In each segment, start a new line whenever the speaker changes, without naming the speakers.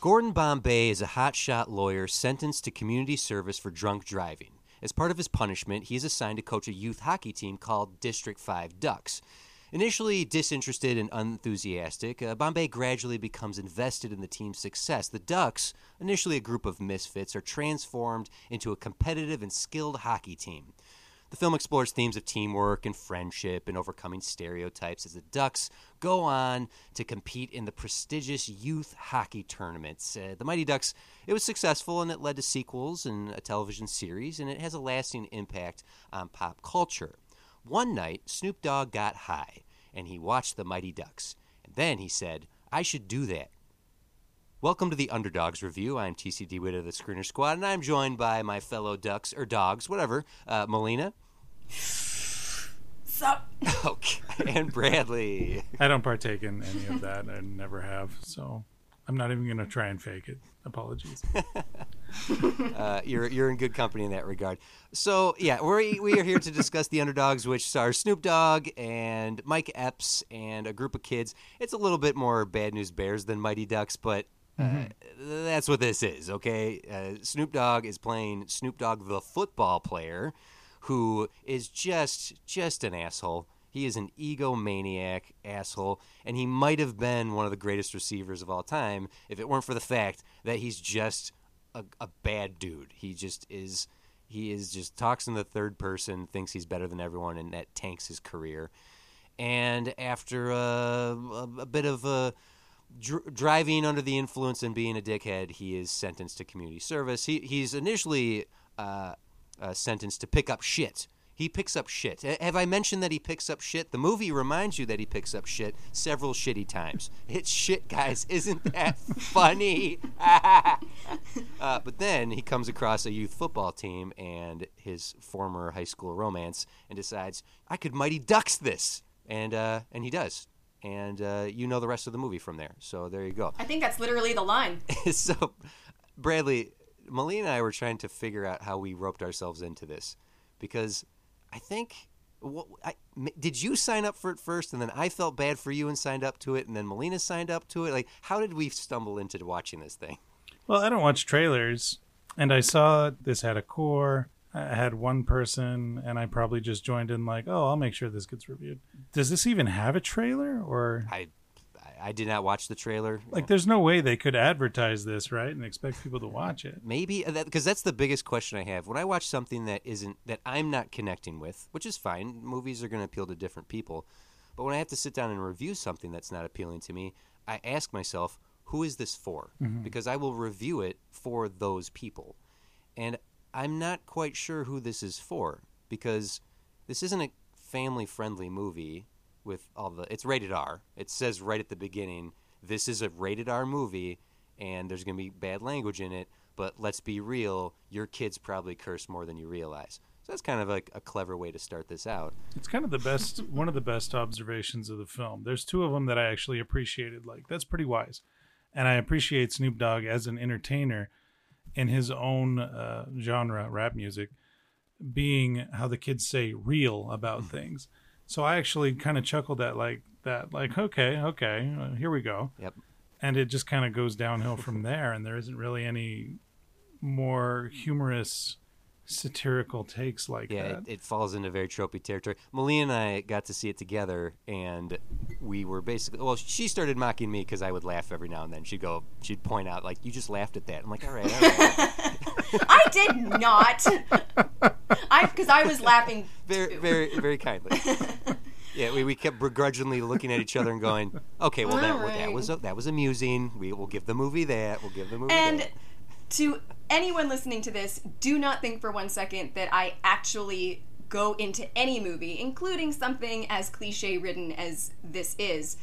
Gordon Bombay is a hotshot lawyer sentenced to community service for drunk driving. As part of his punishment, he is assigned to coach a youth hockey team called District 5 Ducks. Initially disinterested and unenthusiastic, uh, Bombay gradually becomes invested in the team's success. The Ducks, initially a group of misfits, are transformed into a competitive and skilled hockey team. The film explores themes of teamwork and friendship and overcoming stereotypes as the Ducks go on to compete in the prestigious youth hockey tournaments. Uh, the Mighty Ducks, it was successful and it led to sequels and a television series, and it has a lasting impact on pop culture. One night, Snoop Dogg got high and he watched the Mighty Ducks. And then he said, I should do that. Welcome to the Underdoggs Review. I'm TC DeWitt of the Screener Squad, and I'm joined by my fellow ducks, or dogs, whatever, uh, Melina.
Sup?
Okay, and Bradley.
I don't partake in any of that. I never have. So I'm not even going to try and fake it. Apologies.
Uh, you're you're in good company in that regard. So yeah, we we are here to discuss the underdoggs, which stars Snoop Dogg and Mike Epps and a group of kids. It's a little bit more Bad News Bears than Mighty Ducks, but uh, that's what this is. Okay, uh, Snoop Dogg is playing Snoop Dogg, the football player, who is just just an asshole. He is an egomaniac asshole, and he might have been one of the greatest receivers of all time if it weren't for the fact that he's just a, a bad dude. He just is. He is just talks in the third person, thinks he's better than everyone, and that tanks his career. And after a, a, a bit of a dr- driving under the influence and being a dickhead, he is sentenced to community service. He he's initially uh, uh, sentenced to pick up shit. He picks up shit. Have I mentioned that he picks up shit? The movie reminds you that he picks up shit several shitty times. It's shit, guys. Isn't that funny? uh, but then he comes across a youth football team and his former high school romance and decides, I could Mighty Ducks this. And, uh, and he does. And uh, you know the rest of the movie from there. So there you go.
I think that's literally the line.
so, Bradley, Melina and I were trying to figure out how we roped ourselves into this because I think. What, I, m- did you sign up for it first, and then I felt bad for you and signed up to it, and then Melina signed up to it? Like, how did we stumble into watching this thing?
well, I don't watch trailers, and I saw this had a core. I had one person, and I probably just joined in like, oh, I'll make sure this gets reviewed. Does this even have a trailer, or
I, I- did not watch the trailer.
like, there's no way they could advertise this, right, and expect people to watch it?
Maybe uh, because that's the biggest question I have when I watch something that isn't that I'm not connecting with, which is fine. Movies are going to appeal to different people, but when I have to sit down and review something that's not appealing to me, I ask myself, who is this for? Mm-hmm. Because I will review it for those people, and I'm not quite sure who this is for because this isn't a family-friendly movie with all the it's rated R. It says right at the beginning, this is a rated R movie and there's going to be bad language in it, but let's be real, your kids probably curse more than you realize. So that's kind of like a clever way to start this out.
It's kind of the best, one of the best observations of the film. There's two of them that I actually appreciated. Like that's pretty wise, and I appreciate Snoop Dogg as an entertainer in his own uh, genre, rap music, being how the kids say real about things. So I actually kind of chuckled at like that, like okay, okay, uh, here we go,
Yep.
and it just kind of goes downhill from there. And there isn't really any more humorous, satirical takes like
Yeah,
that.
it, it falls into very tropey territory. Melina and I got to see it together, and we were basically well. She started mocking me because I would laugh every now and then. She'd go, she'd point out like, "You just laughed at that." I'm like, "All right, all right."
I did not. I because I was laughing.
very, very, very kindly. Yeah, we, we kept begrudgingly looking at each other and going, "Okay, well that that was that was amusing. We will give the movie that. We'll give the movie
And
that."
to anyone listening to this, do not think for one second that I actually go into any movie, including something as cliche ridden as this is.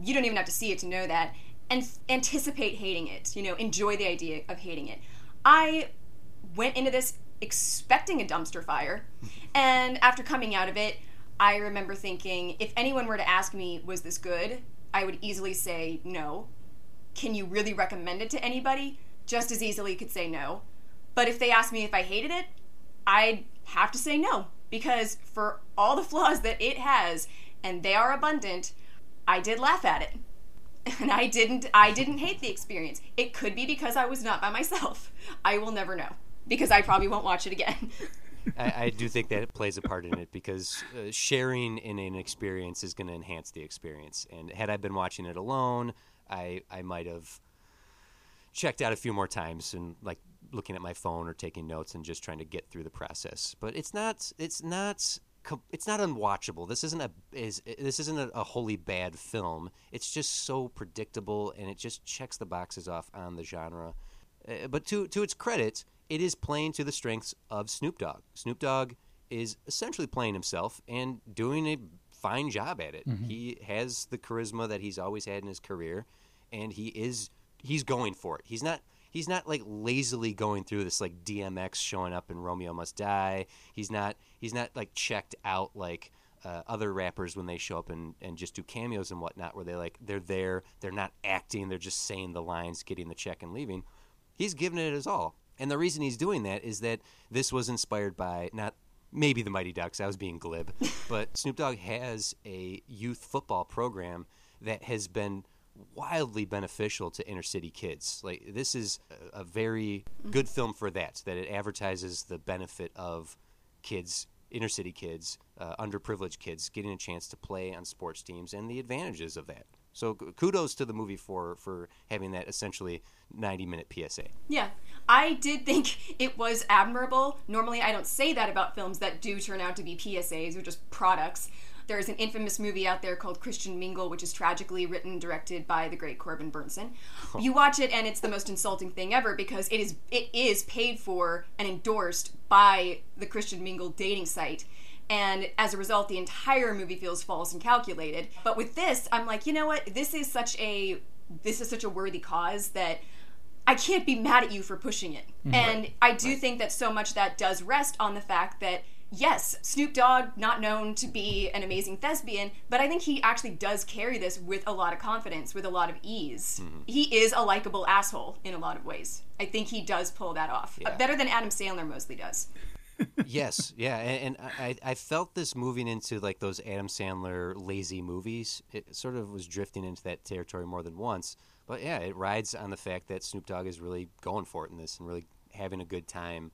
You don't even have to see it to know that. And anticipate hating it. You know, enjoy the idea of hating it. I went into this expecting a dumpster fire. And after coming out of it, I remember thinking if anyone were to ask me, was this good? I would easily say no. Can you really recommend it to anybody? Just as easily could say no. But if they asked me if I hated it, I'd have to say no. Because for all the flaws that it has, and they are abundant, I did laugh at it. And I didn't I didn't hate the experience. It could be because I was not by myself. I will never know. Because I probably won't watch it again.
I, I do think that it plays a part in it because uh, sharing in an experience is going to enhance the experience. And had I been watching it alone, I I might have checked out a few more times and like looking at my phone or taking notes and just trying to get through the process. But it's not it's not it's not unwatchable. This isn't a is this isn't a, a wholly bad film. It's just so predictable and it just checks the boxes off on the genre. Uh, but to to its credit, it is playing to the strengths of Snoop Dogg. Snoop Dogg is essentially playing himself and doing a fine job at it. He has the charisma that he's always had in his career, and he is he's going for it. He's not he's not like lazily going through this like DMX showing up in Romeo Must Die. He's not he's not like checked out like uh, other rappers when they show up and, and just do cameos and whatnot, where they like they're there, they're not acting, they're just saying the lines, getting the check, and leaving. He's giving it his all, and the reason he's doing that is that this was inspired by not maybe the Mighty Ducks. I was being glib, but Snoop Dogg has a youth football program that has been wildly beneficial to inner city kids. Like this is a, very good film for that. That it advertises the benefit of kids, inner city kids, uh, underprivileged kids getting a chance to play on sports teams and the advantages of that. So kudos to the movie for for having that essentially 90 minute PSA.
Yeah, I did think it was admirable. Normally, I don't say that about films that do turn out to be PSAs or just products. There's an infamous movie out there called Christian Mingle, which is tragically written and directed by the great Corbin Bernsen. You watch it, and it's the most insulting thing ever because it is it is paid for and endorsed by the Christian Mingle dating site. And as a result, the entire movie feels false and calculated. But with this, I'm like, you know what? This is such a this is such a worthy cause that I can't be mad at you for pushing it. Mm-hmm. And I do think that so much that does rest on the fact that yes, Snoop Dogg not known to be an amazing thespian, but I think he actually does carry this with a lot of confidence, with a lot of ease. He is a likable asshole in a lot of ways. I think he does pull that off. Uh, better than Adam Sandler mostly does.
yes, yeah, and, and I, I felt this moving into like those Adam Sandler lazy movies. It sort of was drifting into that territory more than once. But yeah, it rides on the fact that Snoop Dogg is really going for it in this and really having a good time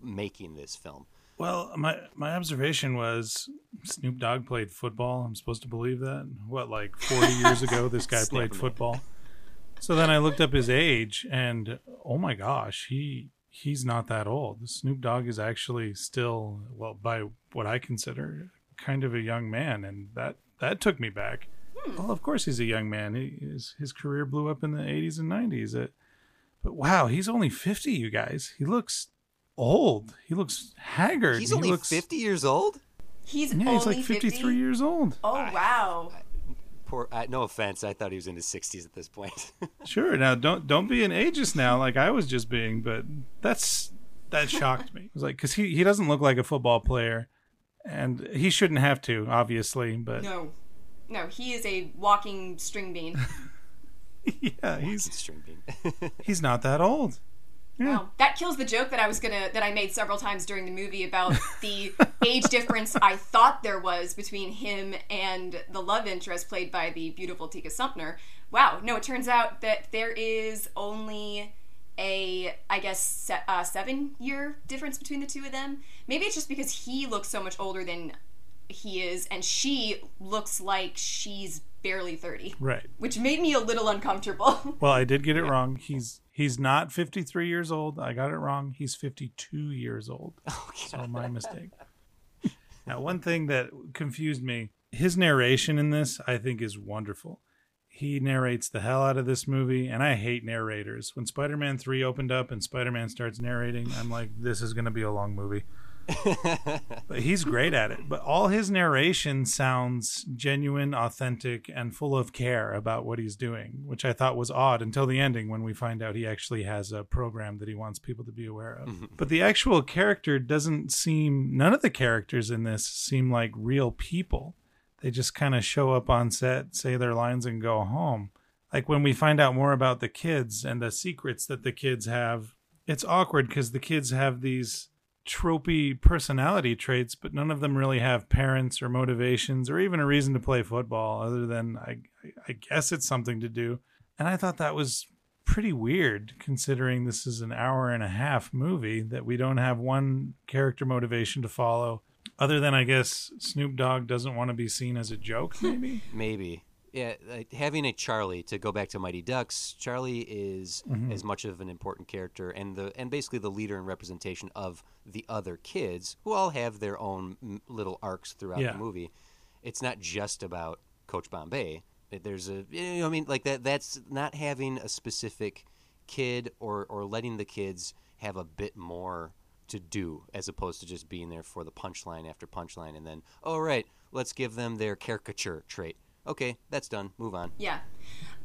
making this film.
Well, my my observation was Snoop Dogg played football. I'm supposed to believe that. What, like 40 years ago, this guy played football. So then I looked up his age, and oh my gosh, he he's not that old. Snoop Dogg is actually still, well, by what I consider, kind of a young man, and that that took me back. Well, of course he's a young man. He, his his career blew up in the 80s and 90s. It, but wow, he's only 50. You guys, he looks old. He looks haggard.
He's
He
only
looks,
50 years old?
He's
Yeah,
only
he's like 53
50?
years old.
Oh wow.
Poor, uh, no offense, I thought he was in his 60s at this point.
Sure. Now don't don't be an ageist now like I was just being, but that's that shocked me. It was like cuz he he doesn't look like a football player and he shouldn't have to, obviously, but
No. No, he is a walking string bean.
yeah, he's
String bean.
he's not that old.
Wow. That kills the joke that I was gonna that I made several times during the movie about the age difference I thought there was between him and the love interest played by the beautiful Tika Sumpter. Wow, no, it turns out that there is only a I guess se- uh, seven year difference between the two of them. Maybe it's just because he looks so much older than he is, and she looks like she's barely thirty,
Right.
which made me a little uncomfortable.
Well, I did get it wrong. He's he's not 53 years old. I got it wrong. He's 52 years old. Oh, so my mistake. Now, one thing that confused me, his narration in this, I think, is wonderful. He narrates the hell out of this movie, and I hate narrators. When Spider Man 3 opened up and Spider Man starts narrating, I'm like, this is going to be a long movie. But he's great at it. But all his narration sounds genuine, authentic, and full of care about what he's doing, which I thought was odd until the ending when we find out he actually has a program that he wants people to be aware of. Mm-hmm. But the actual character doesn't seem, none of the characters in this seem like real people. They just kind of show up on set, say their lines, and go home. Like when we find out more about the kids and the secrets that the kids have, it's awkward because the kids have these tropey personality traits, but none of them really have parents or motivations or even a reason to play football other than I, I guess it's something to do. And I thought that was pretty weird considering this is an hour and a half movie that we don't have one character motivation to follow other than I guess Snoop Dogg doesn't want to be seen as a joke maybe.
Maybe. Yeah, like having a Charlie to go back to Mighty Ducks, Charlie is mm-hmm. as much of an important character and the and basically the leader and representation of the other kids who all have their own little arcs throughout
Yeah.
the movie. It's not just about Coach Bombay. There's a you know, I mean like that that's not having a specific kid or or letting the kids have a bit more to do as opposed to just being there for the punchline after punchline and then oh right let's give them their caricature trait okay that's done move on
Yeah.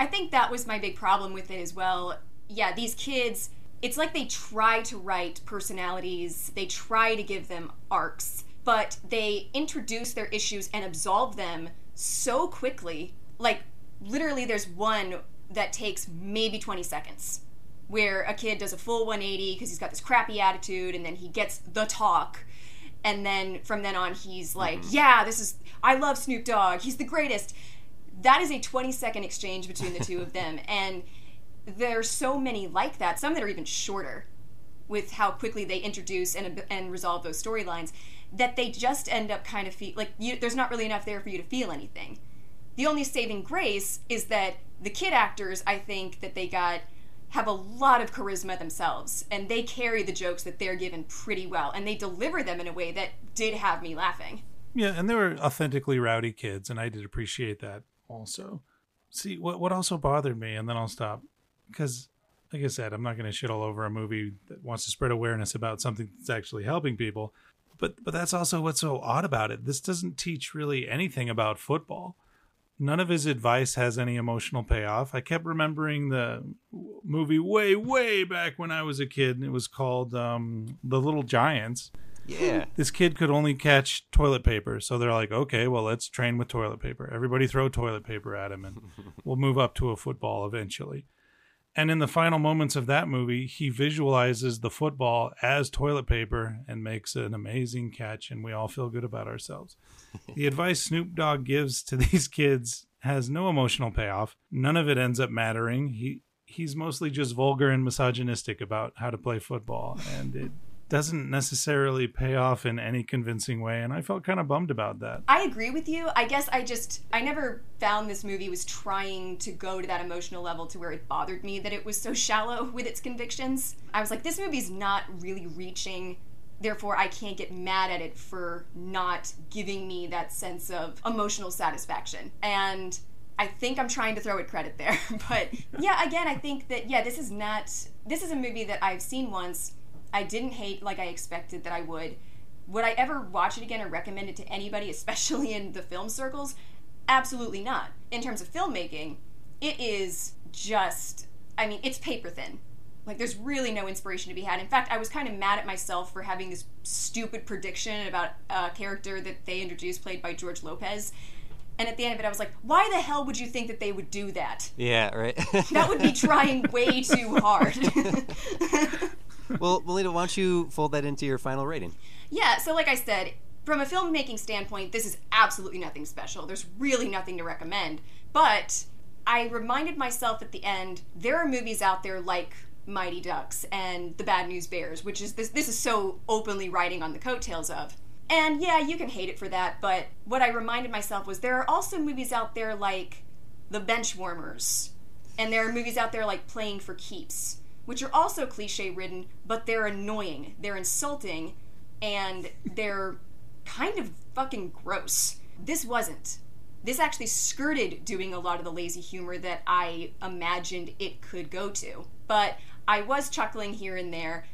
I think that was my big problem with it as well. Yeah, these kids, it's like they try to write personalities, they try to give them arcs, but they introduce their issues and absolve them so quickly. Like, literally, there's one that takes maybe 20 seconds where a kid does a full 180 because he's got this crappy attitude and then he gets the talk and then from then on he's mm-hmm. like yeah this is i love snoop dogg. He's the greatest. That is a 20 second exchange between the two of them. And there's so many like that some that are even shorter with how quickly they introduce and, and resolve those storylines that they just end up kind of feel like you, there's not really enough there for you to feel anything. The only saving grace is that the kid actors i think that they got have a lot of charisma themselves and they carry the jokes that they're given pretty well and they deliver them in a way that did have me laughing
Yeah, and they were authentically rowdy kids, and I did appreciate that also. See, what what also bothered me, and then I'll stop, because, like I said, I'm not going to shit all over a movie that wants to spread awareness about something that's actually helping people. But but that's also what's so odd about it. This doesn't teach really anything about football. None of his advice has any emotional payoff. I kept remembering the movie way way back when I was a kid, and it was called um, The Little Giants
yeah
this kid could only catch toilet paper. So they're like, okay, well, let's train with toilet paper. Everybody throw toilet paper at him, and we'll move up to a football eventually. And in the final moments of that movie, he visualizes the football as toilet paper and makes an amazing catch, and we all feel good about ourselves. the advice Snoop Dogg gives to these kids has no emotional payoff. None of it ends up mattering. He he's mostly just vulgar and misogynistic about how to play football, and it doesn't necessarily pay off in any convincing way. And I felt kind of bummed about that.
I agree with you. I guess I just I never found this movie was trying to go to that emotional level to where it bothered me that it was so shallow with its convictions. I was like this movie's not really reaching therefore I can't get mad at it for not giving me that sense of emotional satisfaction. And I think I'm trying to throw it credit there. But yeah, again, I think that yeah, this is not this is a movie that I've seen once. I didn't hate like I expected that I would. Would I ever watch it again or recommend it to anybody, especially in the film circles? Absolutely not. In terms of filmmaking, it is just, I mean, it's paper thin. Like, there's really no inspiration to be had. In fact, I was kind of mad at myself for having this stupid prediction about a character that they introduced, played by George Lopez. And at the end of it, I was like, why the hell would you think that they would do that?
yeah right
That would be trying way too hard.
well Melina why don't you fold that into your final rating
Yeah, so like I said, from a filmmaking standpoint, this is absolutely nothing special. There's really nothing to recommend. But I reminded myself at the end, there are movies out there like Mighty Ducks and The Bad News Bears, which is this this is so openly riding on the coattails of. And yeah, you can hate it for that, but what I reminded myself was there are also movies out there like The Benchwarmers. And there are movies out there like Playing for Keeps, which are also cliche ridden, but they're annoying. They're insulting and they're kind of fucking gross. this wasn't. This actually skirted doing a lot of the lazy humor that I imagined it could go to. But I was chuckling here and there.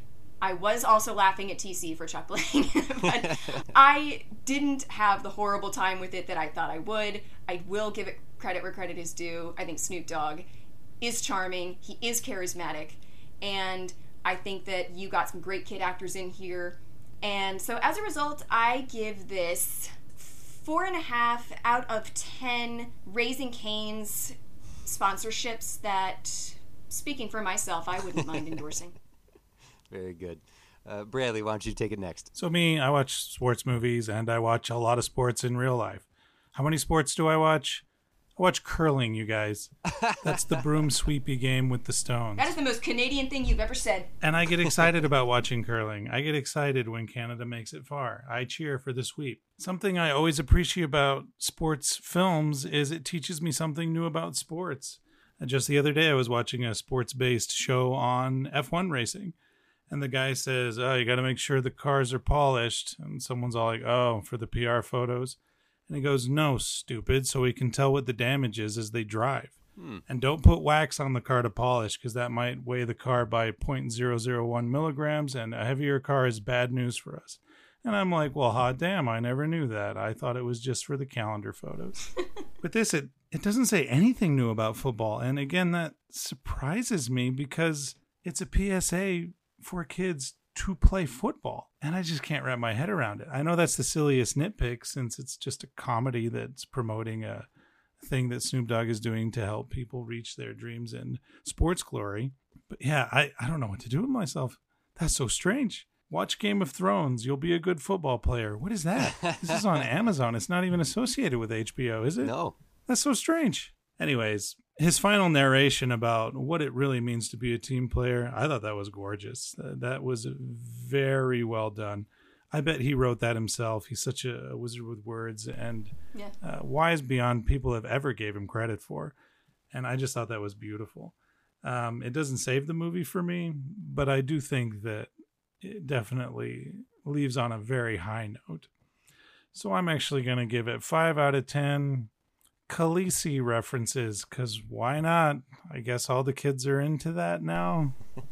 I was also laughing at TC for chuckling, but I didn't have the horrible time with it that I thought I would. I will give it credit where credit is due. I think Snoop Dogg is charming, he is charismatic, and I think that you got some great kid actors in here. And so as a result, I give this four and a half out of ten Raising Cane's sponsorships that, speaking for myself, I wouldn't mind endorsing.
Very good. Uh, Bradley, why don't you take it next?
So me, I watch sports movies and I watch a lot of sports in real life. How many sports do I watch? I watch curling, you guys. That's the broom sweepy game with the stones.
That is the most Canadian thing you've ever said.
And I get excited about watching curling. I get excited when Canada makes it far. I cheer for the sweep. Something I always appreciate about sports films is it teaches me something new about sports. And just the other day, I was watching a sports based show on F1 racing. And the guy says, Oh, you got to make sure the cars are polished. And someone's all like, Oh, for the PR photos. And he goes, No, stupid, so we can tell what the damage is as they drive. Hmm. And don't put wax on the car to polish because that might weigh the car by 0.001 milligrams, and a heavier car is bad news for us. And I'm like, well, hot damn, I never knew that. I thought it was just for the calendar photos. but this, it, it doesn't say anything new about football. And again, that surprises me because it's a PSA for kids to play football. And I just can't wrap my head around it. I know that's the silliest nitpick since it's just a comedy that's promoting a thing that Snoop Dogg is doing to help people reach their dreams in sports glory. But yeah, I, I don't know what to do with myself. That's so strange. Watch Game of Thrones. You'll be a good football player. What is that? this is on Amazon. It's not even associated with HBO, is it?
No.
That's so strange. Anyways, his final narration about what it really means to be a team player, I thought that was gorgeous. That was very well done. I bet he wrote that himself. He's such a wizard with words and
Yeah.
uh, wise beyond people have ever gave him credit for. And I just thought that was beautiful. Um, it doesn't save the movie for me, but I do think that it definitely leaves on a very high note. So I'm actually going to give it five out of 10 Khaleesi references because why not? I guess all the kids are into that now.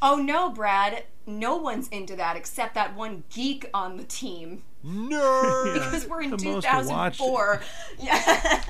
Oh no, Brad. No one's into that except that one geek on the team.
Nerd.
Because we're in
The
2004. Yeah.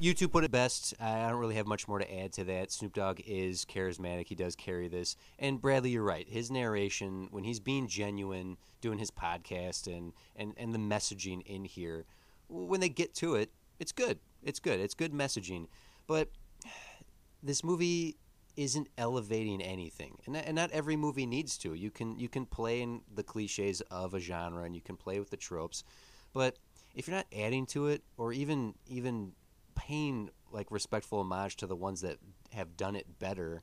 you two put it best. I don't really have much more to add to that. Snoop Dogg is charismatic. He does carry this. And Bradley, you're right. His narration, when he's being genuine, doing his podcast and, and, and the messaging in here, when they get to it, it's good. It's good. It's good messaging. But this movie isn't elevating anything, and, and not every movie needs to. You can you can play in the cliches of a genre, and you can play with the tropes, but if you're not adding to it, or even even paying like respectful homage to the ones that have done it better,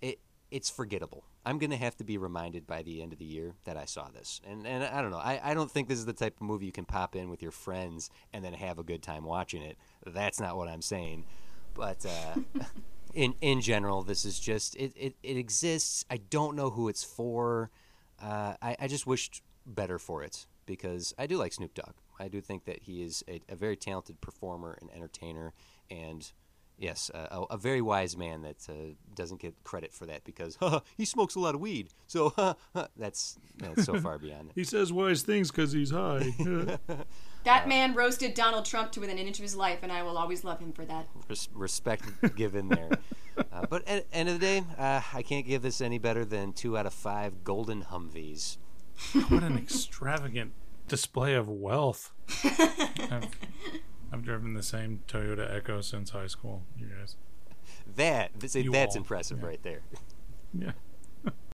it it's forgettable. I'm gonna have to be reminded by the end of the year that I saw this, and and I don't know. I, I don't think this is the type of movie you can pop in with your friends and then have a good time watching it. That's not what I'm saying, but. Uh, in in general, this is just it, it, it exists. I don't know who it's for. Uh, I, I just wished better for it because I do like Snoop Dogg. I do think that he is a, a very talented performer and entertainer, and yes, a, a very wise man that uh, doesn't get credit for that because he smokes a lot of weed. So that's that's so far beyond it.
He says wise things because he's high.
that man roasted Donald Trump to within an inch of his life, and I will always love him for that.
Res- respect given there. Uh, but at the end of the day, uh, I can't give this any better than two out of five golden Humvees.
what an extravagant display of wealth. I've, I've driven the same Toyota Echo since high school, you guys.
That see,
You
that's
all,
impressive
yeah.
right there.
Yeah.